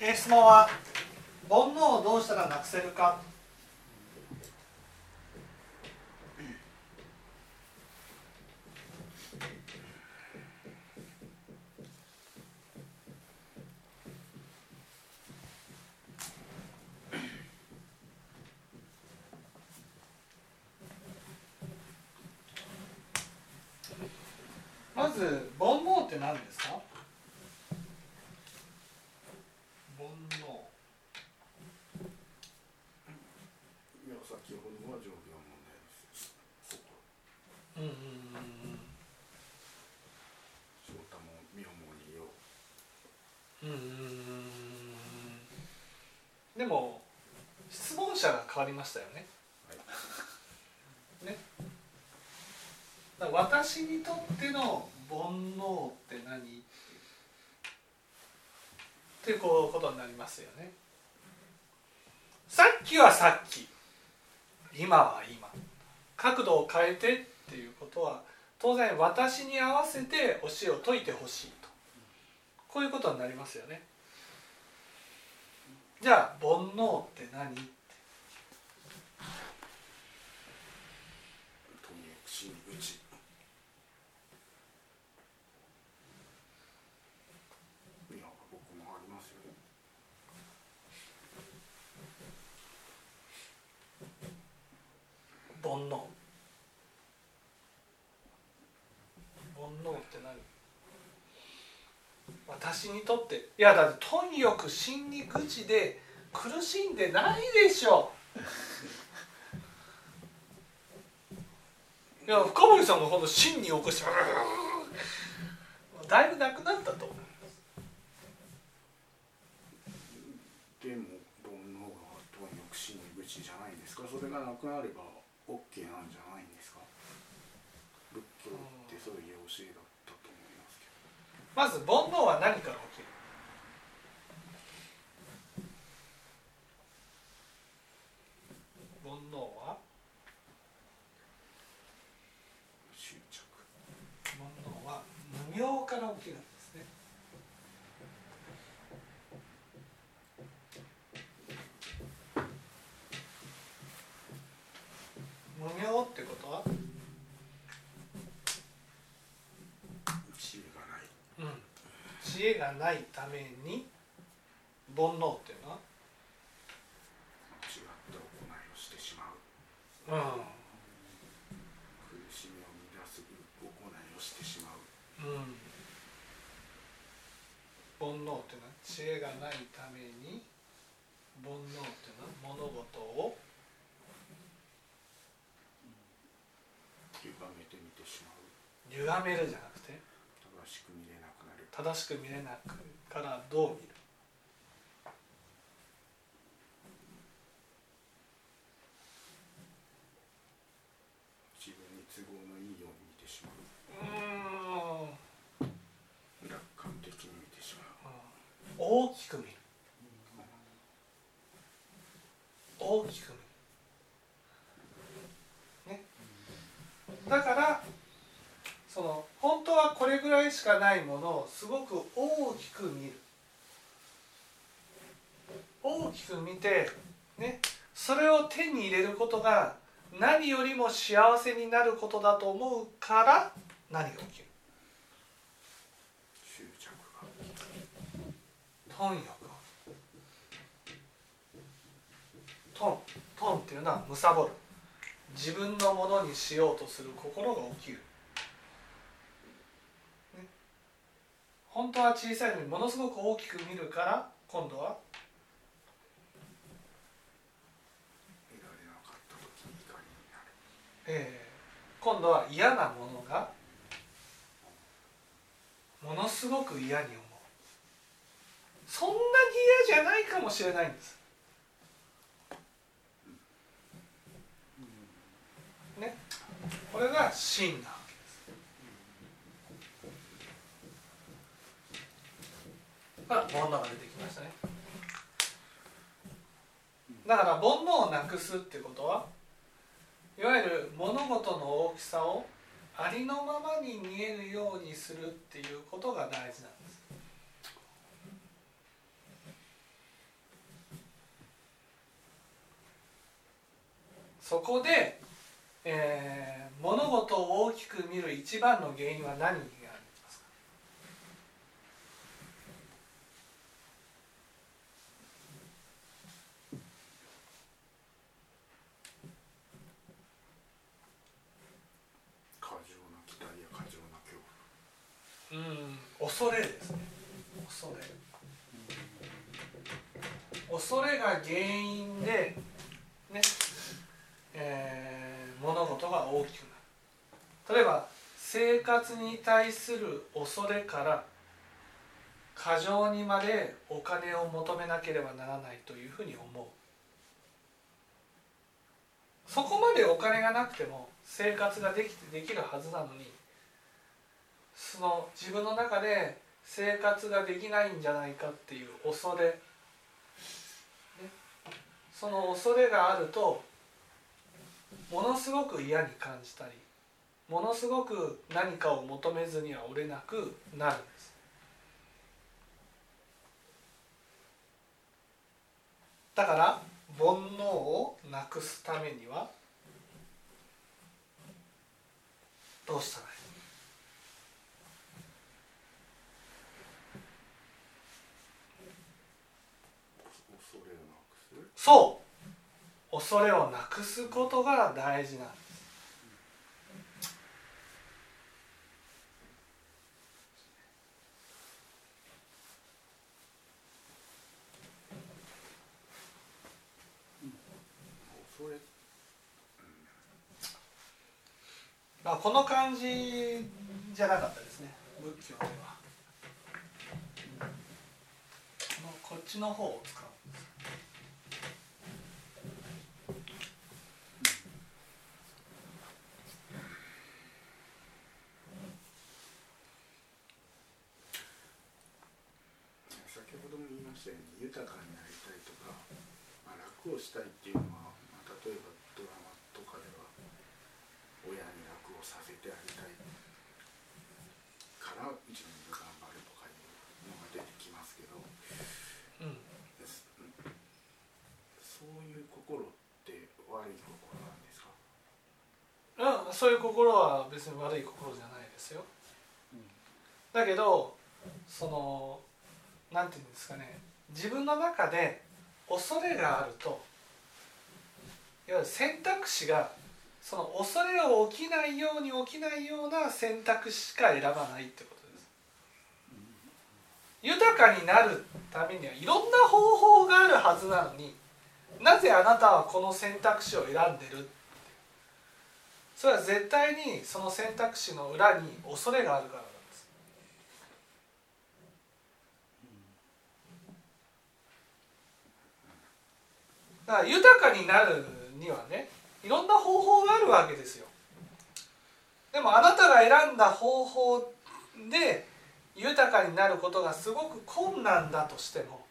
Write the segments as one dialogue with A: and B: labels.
A: え質問は煩悩をどうしたらなくせるかまず煩悩って何ですか煩悩
B: いや先ほどは上下問題ですここ
A: うんうんうん
B: 翔太も妙もによ
A: うんうんうんでも質問者が変わりましたよね。ね。私にとっての煩悩って何？っていうこうことになりますよね。さっきはさっき今は今角度を変えてっていうことは当然私に合わせて教えを解いてほしいとこういうことになりますよね。じゃあ煩悩って何？煩悩煩悩って何私にとっていやだって貪欲心に愚痴で苦しんでないでしょ。いや深堀さんもこの心に起こしてだいぶなくなったと思う。
B: でも煩悩がとにかく真打ちじゃないですか。それがなくなれば OK なんじゃないんですか仏教ってそういう教えだったと思いますけど
A: まず煩悩は何から起きる？煩悩は？
B: 執着。
A: 煩悩は無明から起きるんですね。無明ってことは、
B: 知恵がない
A: うん、知恵がないために煩悩っていうの？は、
B: 違った行いをしてしまう？
A: う
B: 苦しみを乱す行いをしてしまう。
A: んうん、煩悩っていうの？は知恵がないために煩悩っていうのは物事を
B: 歪めてみてしまう。
A: 歪めるじゃなくて
B: 正しく見れなくなる
A: 正しく見れなくからどう見る？
B: 自分に都合のいいように見てしまう。
A: うーん。
B: 楽観的に見てしまう。
A: 大きく見る大きく見るねだからその本当はこれぐらいしかないものをすごく大きく見る。大きく見てねそれを手に入れることが何よりも幸せになることだと思うから何が起きる？
B: 執着が
A: 貪欲トントンっていうのは貪。る自分のものにしようとする心が起きる、本当は小さいのにものすごく大きく見るから今度は。えー今度は嫌なものがものすごく嫌に思う。そんなに嫌じゃないかもしれないんです。ね。これが真なだから煩悩をなくすってことはいわゆる物事の大きさをありのままに見えるようにするっていうことが大事なんです。そこで、えー、物事を大きく見る一番の原因は何？に対する恐れから過剰にまでお金を求めなければならないというふうに思う。そこまでお金がなくても生活ができてできるはずなのにその自分の中で生活ができないんじゃないかっていう恐れ、ね、その恐れがあるとものすごく嫌に感じたりものすごく何かを求めずにはおれなくなるんです。だから煩悩をなくすためにはどうしたらいい？そう！恐れをなくすことが大事なんです
B: 恐れ
A: あこの感じじゃなかったですね。仏教では。こっちの方を使うんです
B: 先ほども言いましたように豊かになりたいとか、まあ、楽をしたいっていうのは、まあ、例えばドラマとかでは親に楽をさせてあげたいから自分が頑張るとかいうのが出てきますけど
A: うん
B: ですそういう心って悪い心なんですか
A: うん、そういう心は別に悪い心じゃないですよ。だけどそのなんていうんですかね自分の中で恐れがあるといわゆる選択肢がその恐れが起きないように起きないような選択肢しか選ばないってことです。豊かになるためにはいろんな方法があるはずなのになぜあなたはこの選択肢を選んでるそれは絶対にその選択肢の裏に恐れがあるからなんです。だから豊かになるにはねいろんな方法があるわけですよ。でもあなたが選んだ方法で豊かになることがすごく困難だとしても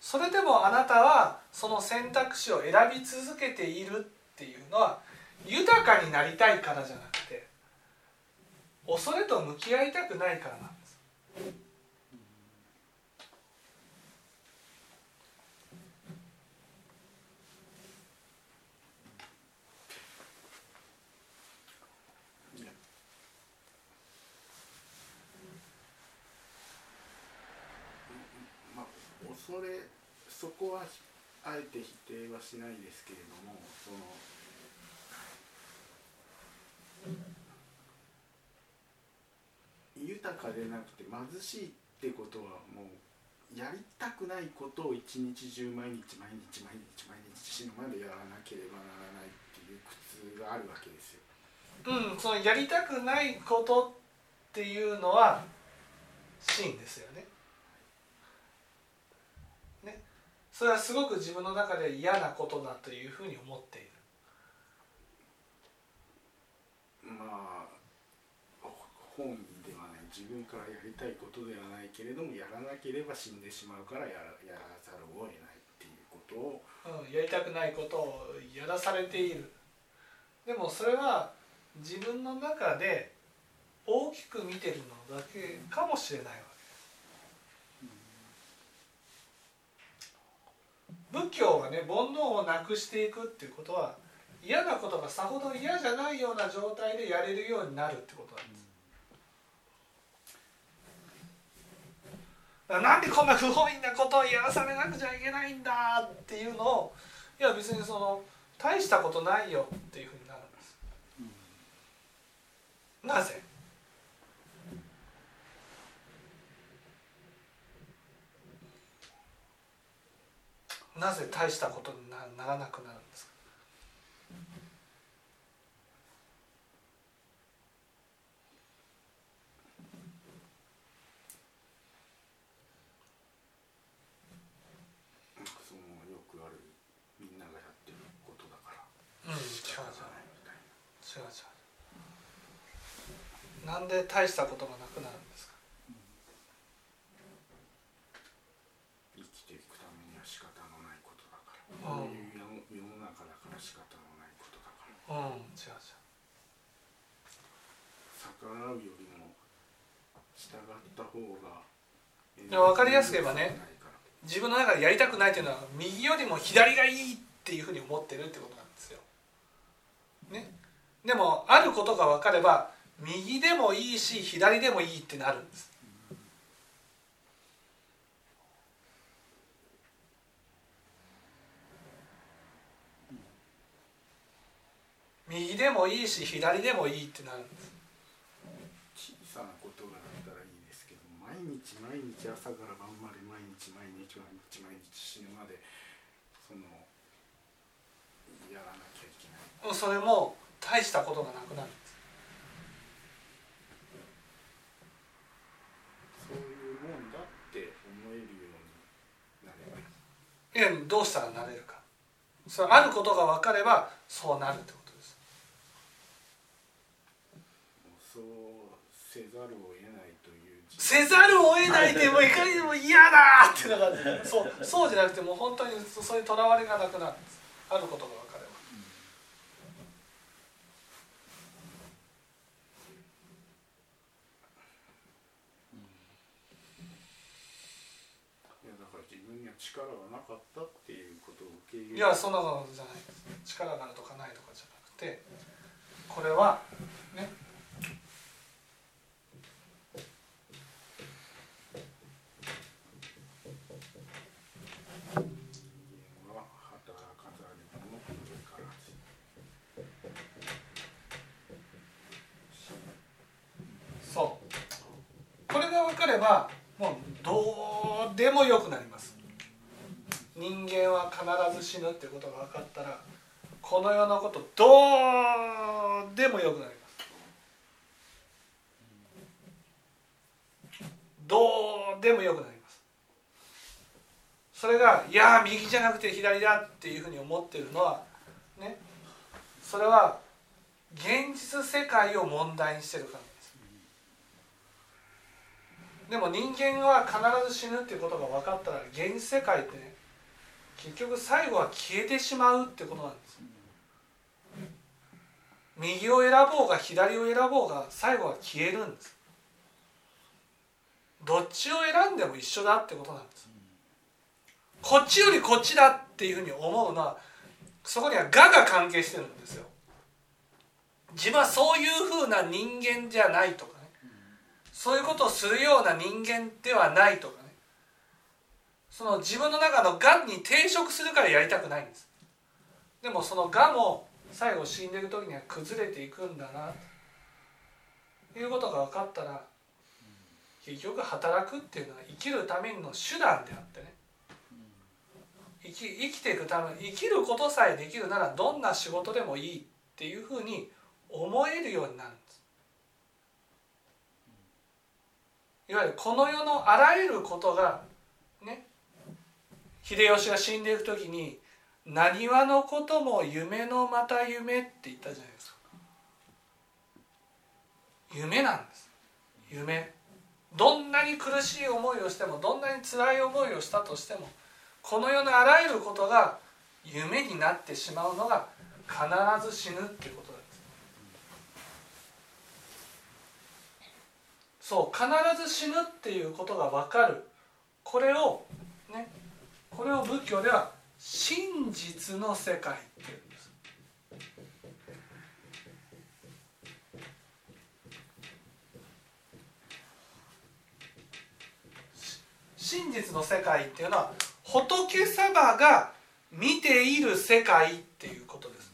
A: それでもあなたはその選択肢を選び続けているっていうのは豊かになりたいからじゃなくて恐れと向き合いたくないからなんです。
B: まあ恐れそこはあえて否定はしないですけれどもその豊かでなくて貧しいってことはもうやりたくないことを一日中毎日毎日毎日毎日死ぬまでやらなければならないっていう苦痛があるわけですよ。
A: うん、そのやりたくないことっていうのは真ですよね。ね、それはすごく自分の中で嫌なことだというふうに思っている。
B: まあ本自分からやりたいことではないけれどもやらなければ死んでしまうからやらやらざるを得ないっていうことを
A: うん、やりたくないことをやらされている。でもそれは自分の中で大きく見てるのだけかもしれないわけです。仏教はね煩悩をなくしていくっていうことは嫌なことがさほど嫌じゃないような状態でやれるようになるってことなんですだからなんでこんな不本意なことをやらされなくちゃいけないんだっていうのをいや別にその大したことないよっていうふうになるんです。なぜ？なぜ大したことにならなくなるんですか
B: そのよくあるみんながやってることだから
A: うん違う違う
B: 仕方ないみたい
A: 違う違うなんで大したことがなくなるんですか？
B: な生きていくためには仕方のないことだから。
A: うん。
B: 世の中だから仕方のないことだから。
A: うん。違う違う。
B: 逆らうよりも従った方が
A: いや分かりやすく言えばね自分の中でやりたくないというのは右よりも左がいいっていうふうに思ってるってことなんですよ。ね、でもあることが分かれば右でもいいし左でもいいってなるんです。右でもいいし左でもいいってなるんです。
B: 小さなことがあったらいいですけど毎日毎日朝から晩まで毎日毎日毎日毎日死ぬまでそのやらなきゃいけない
A: それも大したことがなくなるんです。
B: そういうもんだって思えるようになればい
A: どうしたらなれるか。それあることが分かればそうなるってことです。
B: そうせざるを得ないという事
A: せざるを得ないでもいかにでも嫌だっていうのがそうそうじゃなくてもう本当にそういうとらわれがなくなるんです。あることが分かれば
B: いやだから自分には力がなかったっていうことを受け入れ
A: いやそんなことじゃないです力がある。とかないとかじゃなくてこれはね
B: 人間は働かざる者上からず
A: そうこれが分かればもうどうでもよくなります人間は必ず死ぬってことが分かったらこの世のことどうでもよくなります。どうでもよくなります。それがいや右じゃなくて左だっていうふうに思ってるのはねそれは現実世界を問題にしてるからです。でも人間は必ず死ぬっていうことが分かったら現実世界ってね結局最後は消えてしまうってことなんです。右を選ぼうが左を選ぼうが最後は消えるんです。どっちを選んでも一緒だってことなんです。こっちよりこっちだっていうふうに思うのはそこには我が関係してるんですよ。自分はそういうふうな人間じゃないとかね。そういうことをするような人間ではないとかね。その自分の中のがんに抵触するからやりたくないんです。でもそのがも最後死んでる時には崩れていくんだな。ということが分かったら結局働くっていうのは生きるための手段であってね。生き生きていくため生きることさえできるならどんな仕事でもいいっていうふうに思えるようになるんです。いわゆるこの世のあらゆることがね秀吉が死んでいく時に「なにわのことも夢のまた夢」って言ったじゃないですか。夢なんです。夢。どんなに苦しい思いをしてもどんなに辛い思いをしたとしてもこの世のあらゆることが夢になってしまうのが必ず死ぬっていうことなんです。そう必ず死ぬっていうことが分かる。これをねこれを仏教では真実の世界っていうんです。真実の世界っていうのは仏様が見ている世界っていうことです。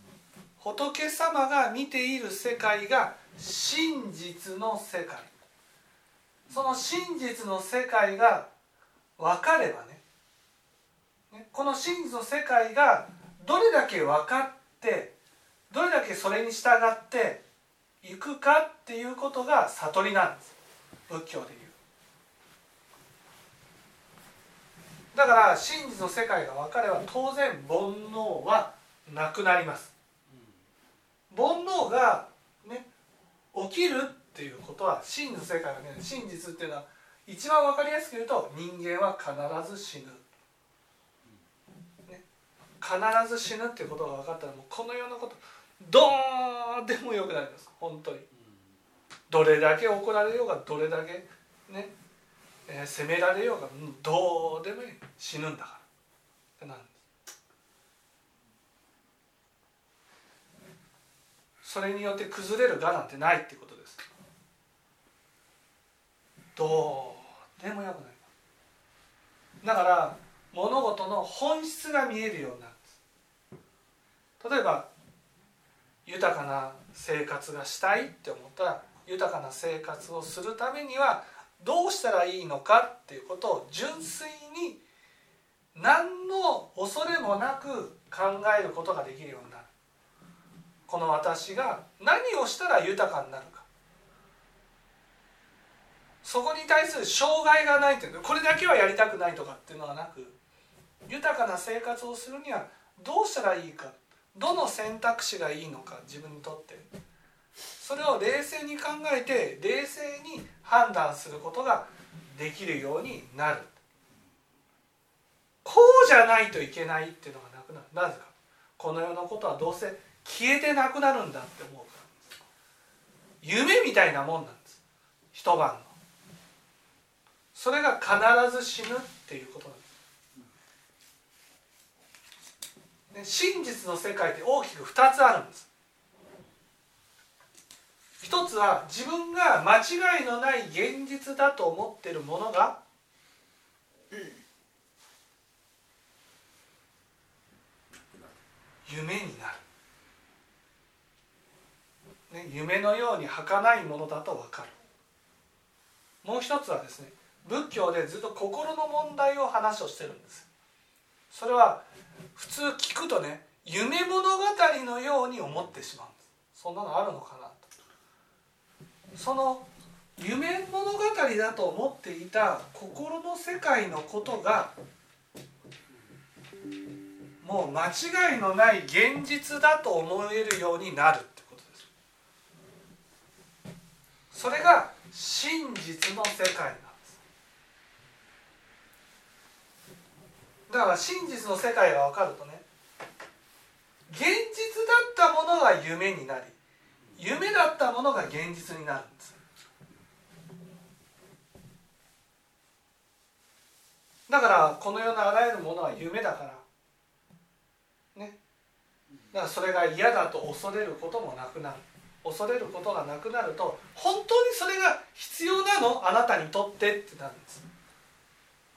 A: 仏様が見ている世界が真実の世界。その真実の世界が分かればねこの真実の世界がどれだけ分かってどれだけそれに従っていくかっていうことが悟りなんです。仏教でいう。だから真実の世界が分かれば当然煩悩はなくなります。煩悩がね起きるっていうことは真実の世界がね真実っていうのは一番分かりやすく言うと人間は必ず死ぬ、必ず死ぬっていうことが分かったらもうこの世のことどうでもよくなります。本当に。どれだけ怒られようがどれだけね、えー、責められようがどうでもいい。死ぬんだから。ってなんです。それによって崩れるがなんてないってことです。どうでもよくないだから物事の本質が見えるようになる。例えば豊かな生活がしたいって思ったら豊かな生活をするためにはどうしたらいいのかっていうことを純粋に何の恐れもなく考えることができるようになる。この私が何をしたら豊かになるか。そこに対する障害がないというこれだけはやりたくないとかっていうのはなく豊かな生活をするにはどうしたらいいか。どの選択肢がいいのか自分にとって。それを冷静に考えて冷静に判断することができるようになる。こうじゃないといけないっていうのがなくなる。なぜか。この世のことはどうせ消えてなくなるんだって思うから。夢みたいなもんなんです。一晩の。それが必ず死ぬっていうことなんです。真実の世界って大きく2つあるんです。一つは自分が間違いのない現実だと思ってるものが夢になる、ね、夢のように儚いものだと分かる。もう一つはですね仏教でずっと心の問題を話をしてるんです。それは普通聞くとね夢物語のように思ってしまうんです。そんなのあるのかなと。その夢物語だと思っていた心の世界のことがもう間違いのない現実だと思えるようになるってことです。それが真実の世界なんですだから真実の世界が分かるとね現実だったものが夢になり夢だったものが現実になるんです。だからこの世のあらゆるものは夢だからね。だからそれが嫌だと恐れることもなくなる。恐れることがなくなると本当にそれが必要なの？あなたにとってってなるんです。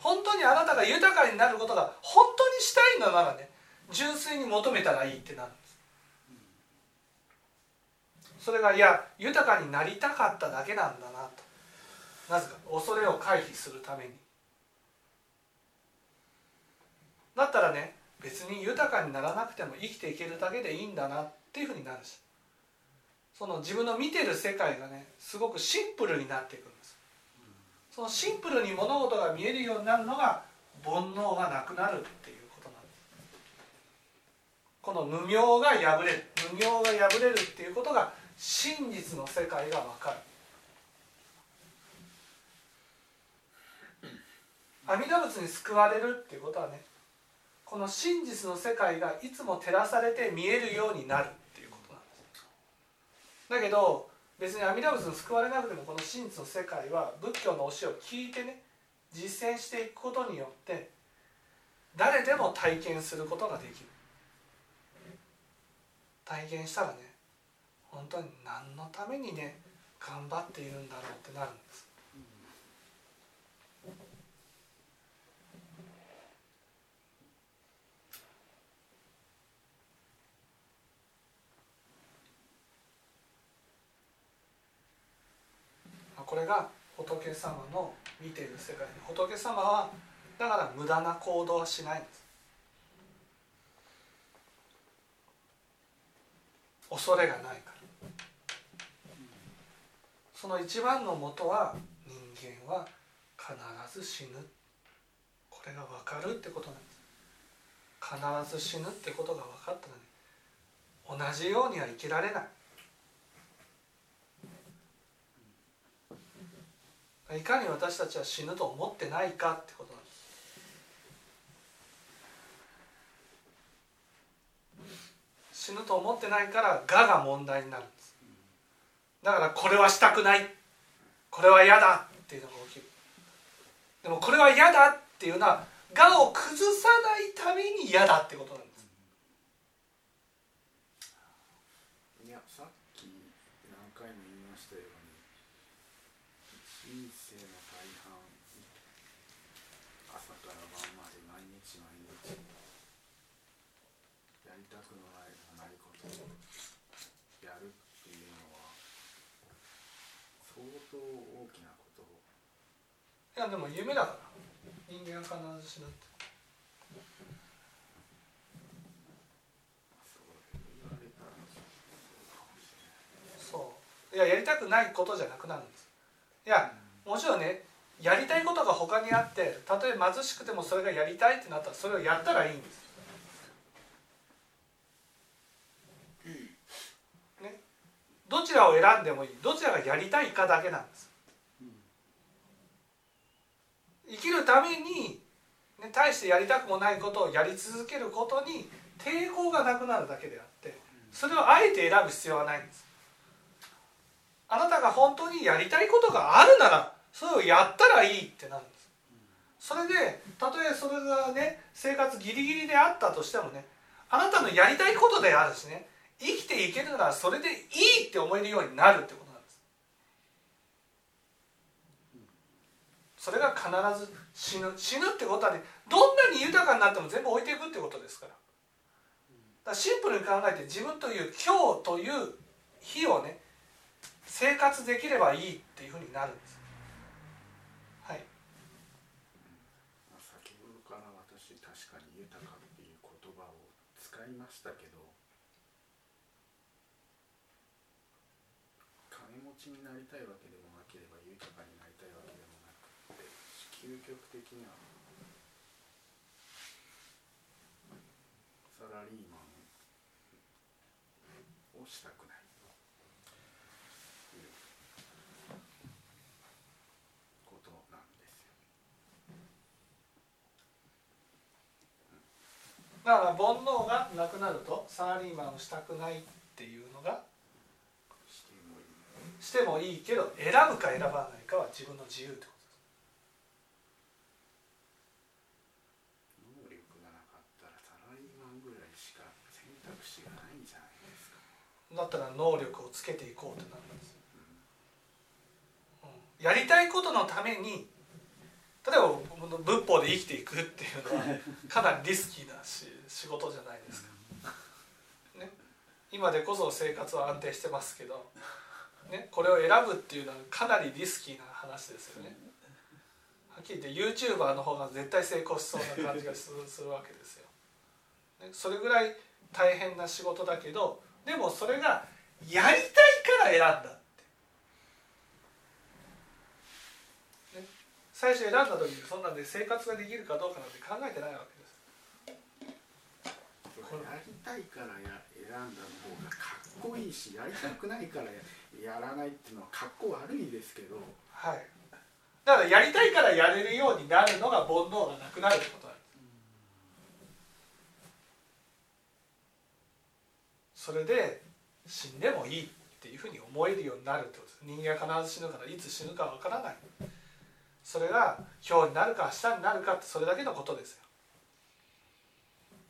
A: 本当にあなたが豊かになることが本当にしたいのならね純粋に求めたらいいってなるんです。それがいや豊かになりたかっただけなんだなと。なぜか恐れを回避するために。だったらね別に豊かにならなくても生きていけるだけでいいんだなっていうふうになるし。その自分の見てる世界がねすごくシンプルになってくんですそのシンプルに物事が見えるようになるのが煩悩がなくなるっていうことなんです。この無明が破れる無明が破れるっていうことが真実の世界が分かる。阿弥陀仏に救われるっていうことはねこの真実の世界がいつも照らされて見えるようになるっていうことなんです。だけど別に阿弥陀仏に救われなくてもこの真実の世界は仏教の教えを聞いてね実践していくことによって誰でも体験することができる。体験したらね本当に何のためにね頑張っているんだろうってなるんです。これが仏様の見ている世界。で仏様はだから無駄な行動はしないんです。恐れがないから。その一番のもとは人間は必ず死ぬ。これが分かるってことなんです。必ず死ぬってことが分かったのに同じようには生きられない。いかに私たちは死ぬと思ってないかってことなんです。死ぬと思ってないから「が」が問題になるんです。だからこれはしたくない。これは嫌だっていうのが起きる。でもこれは嫌だっていうのは「が」を崩さないために嫌だってことなんです
B: いやさっき何回も言いましたように人生の大半朝から晩まで毎日毎日やりたくないないことをやるっていうのは相当大きなことを
A: いやでも夢だから人間は必ず死ぬって
B: そうい
A: そう。いややりたくないことじゃなくなるんですいやもちろんねやりたいことが他にあってたとえ貧しくてもそれがやりたいってなったらそれをやったらいいんです。ね。どちらを選んでもいい。どちらがやりたいかだけなんです。生きるために、ね、大してやりたくもないことをやり続けることに抵抗がなくなるだけであってそれをあえて選ぶ必要はないんです。あなたが本当にやりたいことがあるならそれをやったらいいってなるんです。それでたとえそれがね生活ギリギリであったとしてもねあなたのやりたいことであるしね生きていけるならそれでいいって思えるようになるってことなんですそれが必ず死ぬ。死ぬってことはねどんなに豊かになっても全部置いていくってことですから。だからシンプルに考えて自分という今日という日をね生活できればいいっていうふうになるんです。はい。
B: 先ほどから私確かに豊かっていう言葉を使いましたけど金持ちになりたいわけでもなければ豊かになりたいわけでもなくて究極的にはサラリーマンをしたくないということなんですよ。
A: だから煩悩がなくなるとサラリーマンをしたくないっていうのが
B: してもいい
A: してもいいけど選ぶか選ばないかは自分の自由ってこと
B: 能力がなかったらサラリーマンぐらいしか選択肢がないんじゃないですか。
A: だったら能力をつけていこうってなるんです、うん。やりたいことのために例えば仏法で生きていくっていうのはかなりリスキーなし仕事じゃないですか、ね、今でこそ生活は安定してますけど、ね、これを選ぶっていうのはかなりリスキーな話ですよね。はっきり言って YouTuber の方が絶対成功しそうな感じがするするわけですよ、ね、それぐらい大変な仕事だけどでもそれがやりたいから選んだって、ね、最初選んだ時にそんなんで生活ができるかどうかなんて考えてないわけです。
B: やりたいからや選んだ方がかっこいいしやりたくないからややらないっていうのはかっこ悪いですけど。
A: はい。だからやりたいからやれるようになるのが煩悩がなくなるってことなんですそれで死んでもいいっていうふうに思えるようになるってこと。です人間は必ず死ぬからいつ死ぬかわからない。それが今日になるか明日になるかってそれだけのことですよ。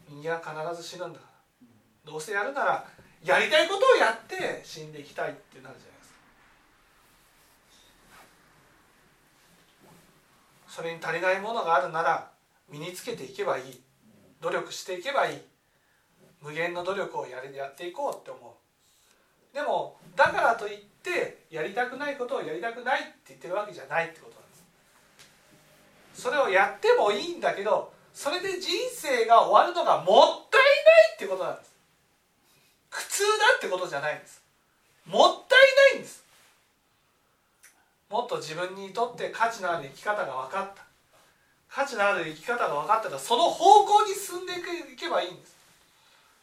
A: 人間は必ず死ぬんだから。どうせやるならやりたいことをやって死んでいきたいってなるじゃないですか。それに足りないものがあるなら身につけていけばいい。努力していけばいい。無限の努力をやれやっていこうって思う。でもだからといってやりたくないことをやりたくないって言ってるわけじゃないってことなんです。それをやってもいいんだけどそれで人生が終わるのがもったいないってことなんです。苦痛だってことじゃないんです。もったいないんです。もっと自分にとって価値のある生き方が分かった。価値のある生き方が分かったらその方向に進んでいけばいいんです。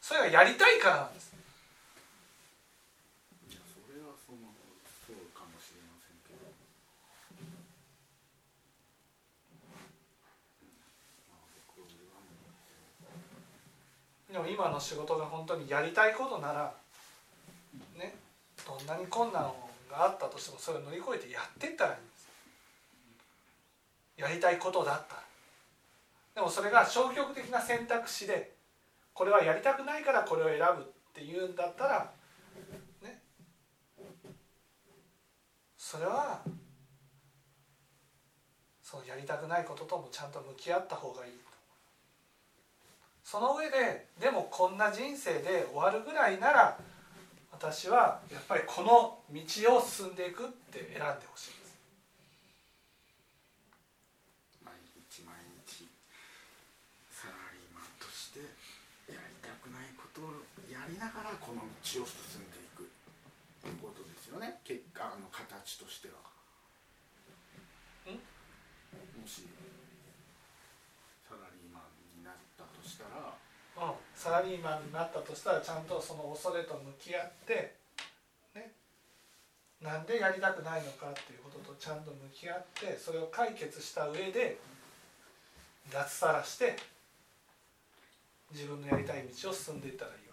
A: それがやりたいからなんです
B: いやそれはそのそうかもしれませんけど、
A: でも今の仕事が本当にやりたいことならねどんなに困難があったとしてもそれを乗り越えてやってったらいいんです。やりたいことだったら。でもそれが消極的な選択肢でこれはやりたくないからこれを選ぶっていうんだったらね。それはそうやりたくないことともちゃんと向き合った方がいいと。その上ででもこんな人生で終わるぐらいなら私はやっぱりこの道を進んでいくって選んでほしいです
B: 毎日毎日サラリーマンとしてやりたくないことをやりながらこの道を進んでいく。ということですよね。結果の形としては。
A: ん？
B: もしサラリーマンになったとしたら。
A: うん、サラリーマンになったとしたらちゃんとその恐れと向き合って、ね、なんでやりたくないのかっていうこととちゃんと向き合ってそれを解決した上で脱サラして自分のやりたい道を進んでいったらいい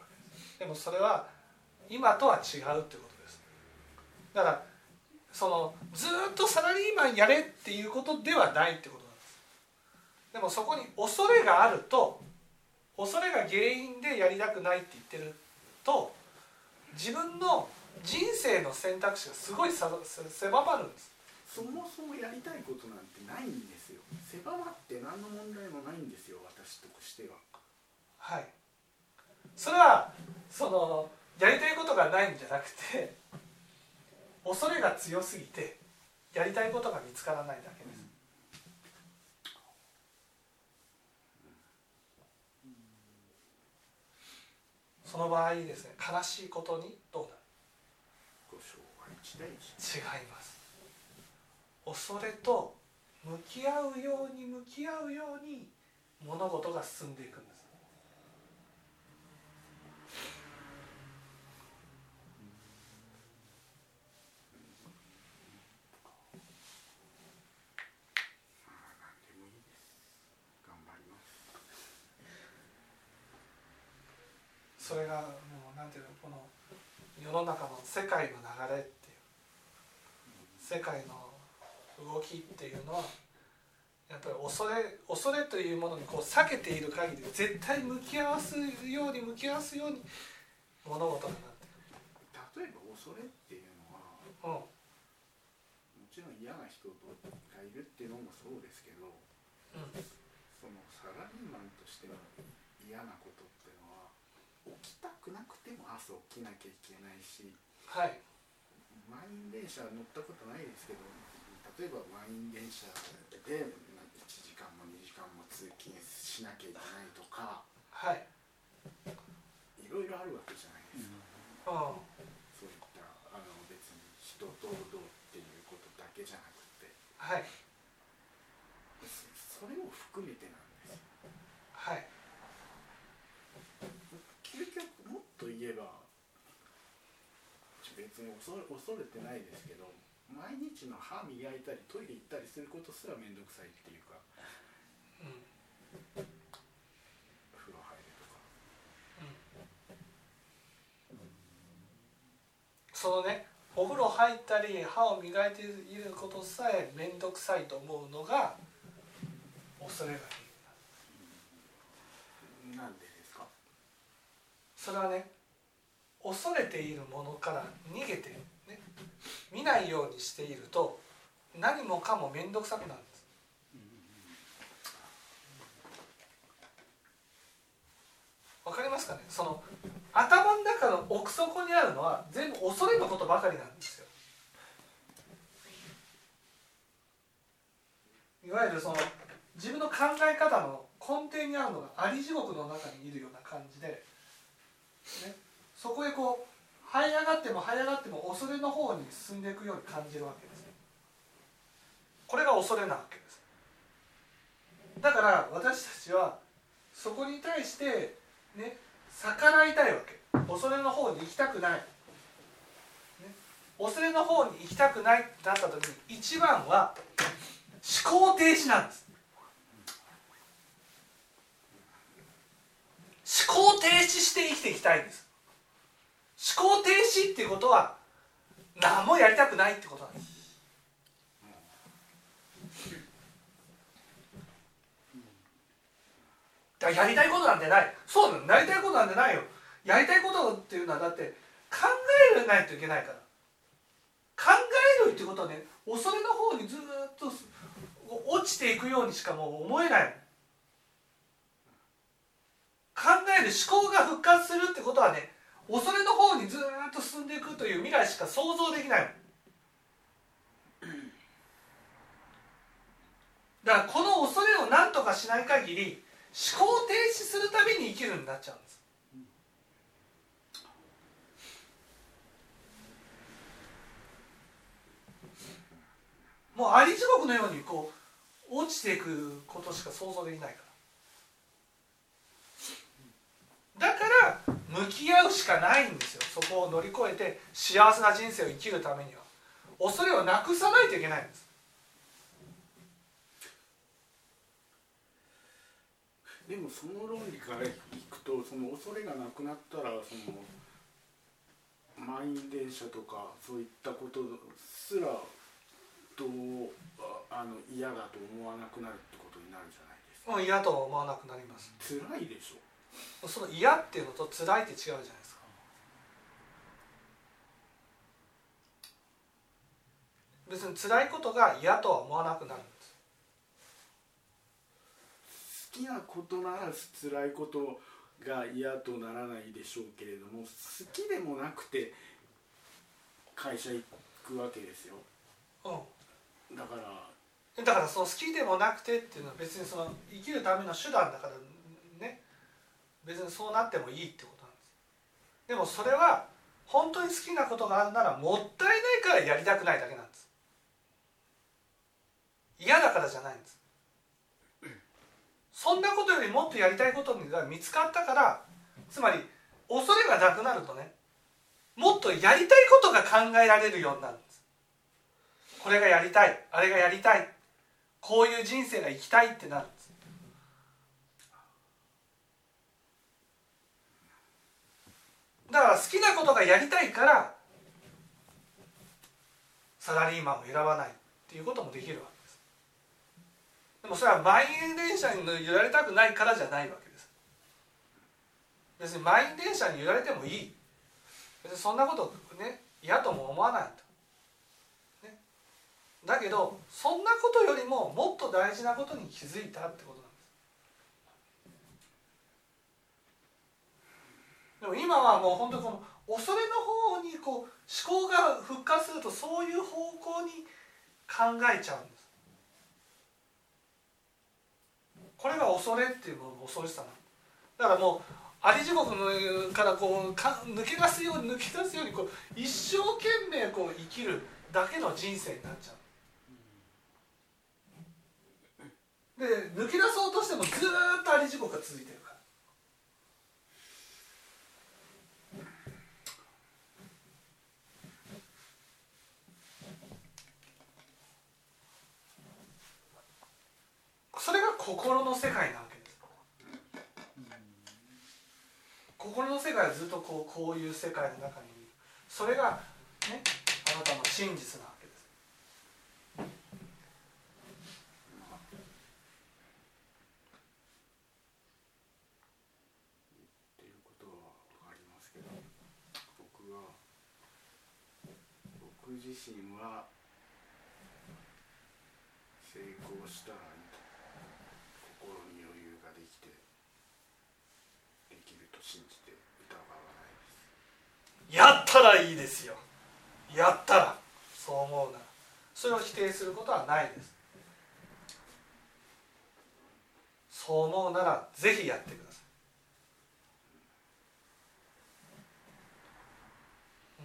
A: でもそれは今とは違うっていうことです。だからそのずっとサラリーマンやれっていうことではないってことなんです。でもそこに恐れがあると恐れが原因でやりたくないって言ってると自分の人生の選択肢がすごい狭まるんです。
B: そもそもやりたいことなんてないんですよ。狭まって何の問題もないんですよ私としては。
A: はいそれはそのやりたいことがないんじゃなくて恐れが強すぎてやりたいことが見つからないだけです。その場合ですね悲しいことにどうなる？違います。恐れと向き合うように向き合うように物事が進んでいくんです
B: まあ何でもいいです頑張ります
A: それがもうなんていうのこの世の中の世界の流れっていう世界の動きっていうのはやっぱり恐れ恐れというものにこう避けている限り絶対向き合わすように向き合わすように物事になって
B: 例えば恐れっていうのは
A: くる、
B: もちろん嫌な人がいるっていうのもそうですけど、そのサラリーマンとしての嫌なことっていうのは起きたくなくても朝起きなきゃいけないし
A: はい。
B: 満員電車乗ったことないですけど例えば満員電車でまあ1時間も2時間も通勤しなきゃいけないとか
A: はい、
B: いろいろあるわけじゃないですか、
A: うん、
B: そういったあの別に人とどうっていうことだけじゃなくて。
A: はい。
B: そそれも含めてなんですよ。
A: はい。
B: 究極もっと言えば別に恐れ恐れてないですけど毎日の歯磨いたりトイレ行ったりすることすら面倒くさいっていうか
A: うん
B: 風呂入るとか。
A: そのねお風呂入ったり歯を磨いていることさえ面倒くさいと思うのが恐れがいる
B: なんでですか？
A: それはね恐れているものから逃げて、ね、見ないようにしていると何もかも面倒くさくなるんです。わかりますかね？その頭の中の奥底にあるのは全部恐れのことばかりなんですよ。いわゆるその自分の考え方の根底にあるのがあり地獄の中にいるような感じで、ね、そこへこう這い上がっても這い上がっても恐れの方に進んでいくように感じるわけですこれが恐れなわけです。だから私たちはそこに対してね逆らいたいわけ。恐れの方に行きたくない、ね、恐れの方に行きたくないってなった時に一番は思考停止なんです。思考停止して生きていきたいんです。思考停止っていうことは何もやりたくないってことなんです。だやりたいことなんてない。そうなの。なりたいことなんてないよ。やりたいことっていうのはだって考えないといけないから。考えるってことはね恐れの方にずっと落ちていくようにしかもう思えない考える思考が復活するってことはね恐れの方にずっと進んでいくという未来しか想像できない。だからこの恐れを何とかしない限り思考停止するために生きるになっちゃうんです。もうあり地獄のようにこう落ちていくことしか想像できないから。だから向き合うしかないんですよそこを乗り越えて幸せな人生を生きるためには恐れをなくさないといけないんです
B: でもその論理からいくとその恐れがなくなったらその満員電車とかそういったことすらとあの嫌だと思わなくなるってことになるじゃないですか。
A: 嫌とは思わなくなります。
B: 辛いでし
A: ょ。その嫌っていうのと辛いって違うじゃないですか。別に辛いことが嫌とは思わなくなるんです。
B: 好きなことなら辛いことが嫌とならないでしょうけれども好きでもなくて会社行くわけですよ。うんだから
A: だからその好きでもなくてっていうのは別にその生きるための手段だからね別にそうなってもいいってことなんです。でもそれは本当に好きなことがあるならもったいないからやりたくないだけなんです。嫌だからじゃないんです。そんなことよりもっとやりたいことが見つかったからつまり恐れがなくなるとねもっとやりたいことが考えられるようになるんです。これがやりたいあれがやりたいこういう人生が生きたいってなるんです。だから好きなことがやりたいからサラリーマンを選ばないっていうこともできるわけです。でもそれは満員電車に揺られたくないからじゃないわけです。別に満員電車に揺られてもいい。別にそんなことね嫌とも思わないと。ね。だけどそんなことよりももっと大事なことに気づいたってことなんでも今はもう本当にこの恐れの方にこう思考が復活するとそういう方向に考えちゃうんです。これが恐れっていうの恐ろしさなだからもうあり地獄からこうか抜け出すように抜け出すようにこう一生懸命こう生きるだけの人生になっちゃう。で抜け出そうとしてもずっとあり地獄が続いてるからそれが心の世界なわけです。心の世界はずっとこうこういう世界の中にいるそれが、ね、あなたの真実なわけですっ
B: ていうことは分かりますけど僕は僕自身は成功したら心に余裕ができてできると信じて疑わない。
A: やったらいいですよ。やったらそう思うなら。それを否定することはないです。そう思うならぜひやってください、う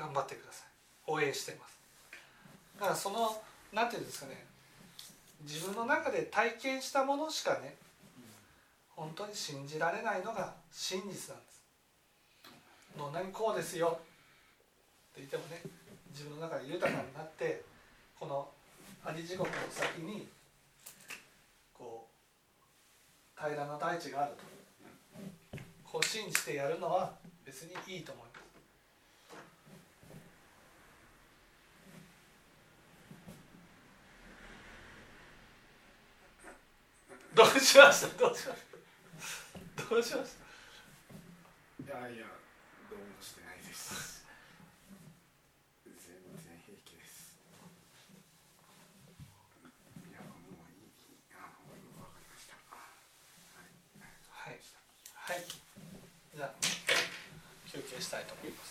A: ん、頑張ってください。応援してます。だからそのなんていうんですかね。自分の中で体験したものしかね本当に信じられないのが真実なんです。どんなにこうですよ。って言ってもね自分の中で豊かになってこの有地獄の先にこう平らな大地があると。こう信じてやるのは別にいいと思います。どうしました？どうしました？どうしました？
B: いやいやどうもしてないです。全然平気です。いやもういい。あもう分かりました。はい。
A: はい。はい。じゃあ休憩したいと思います。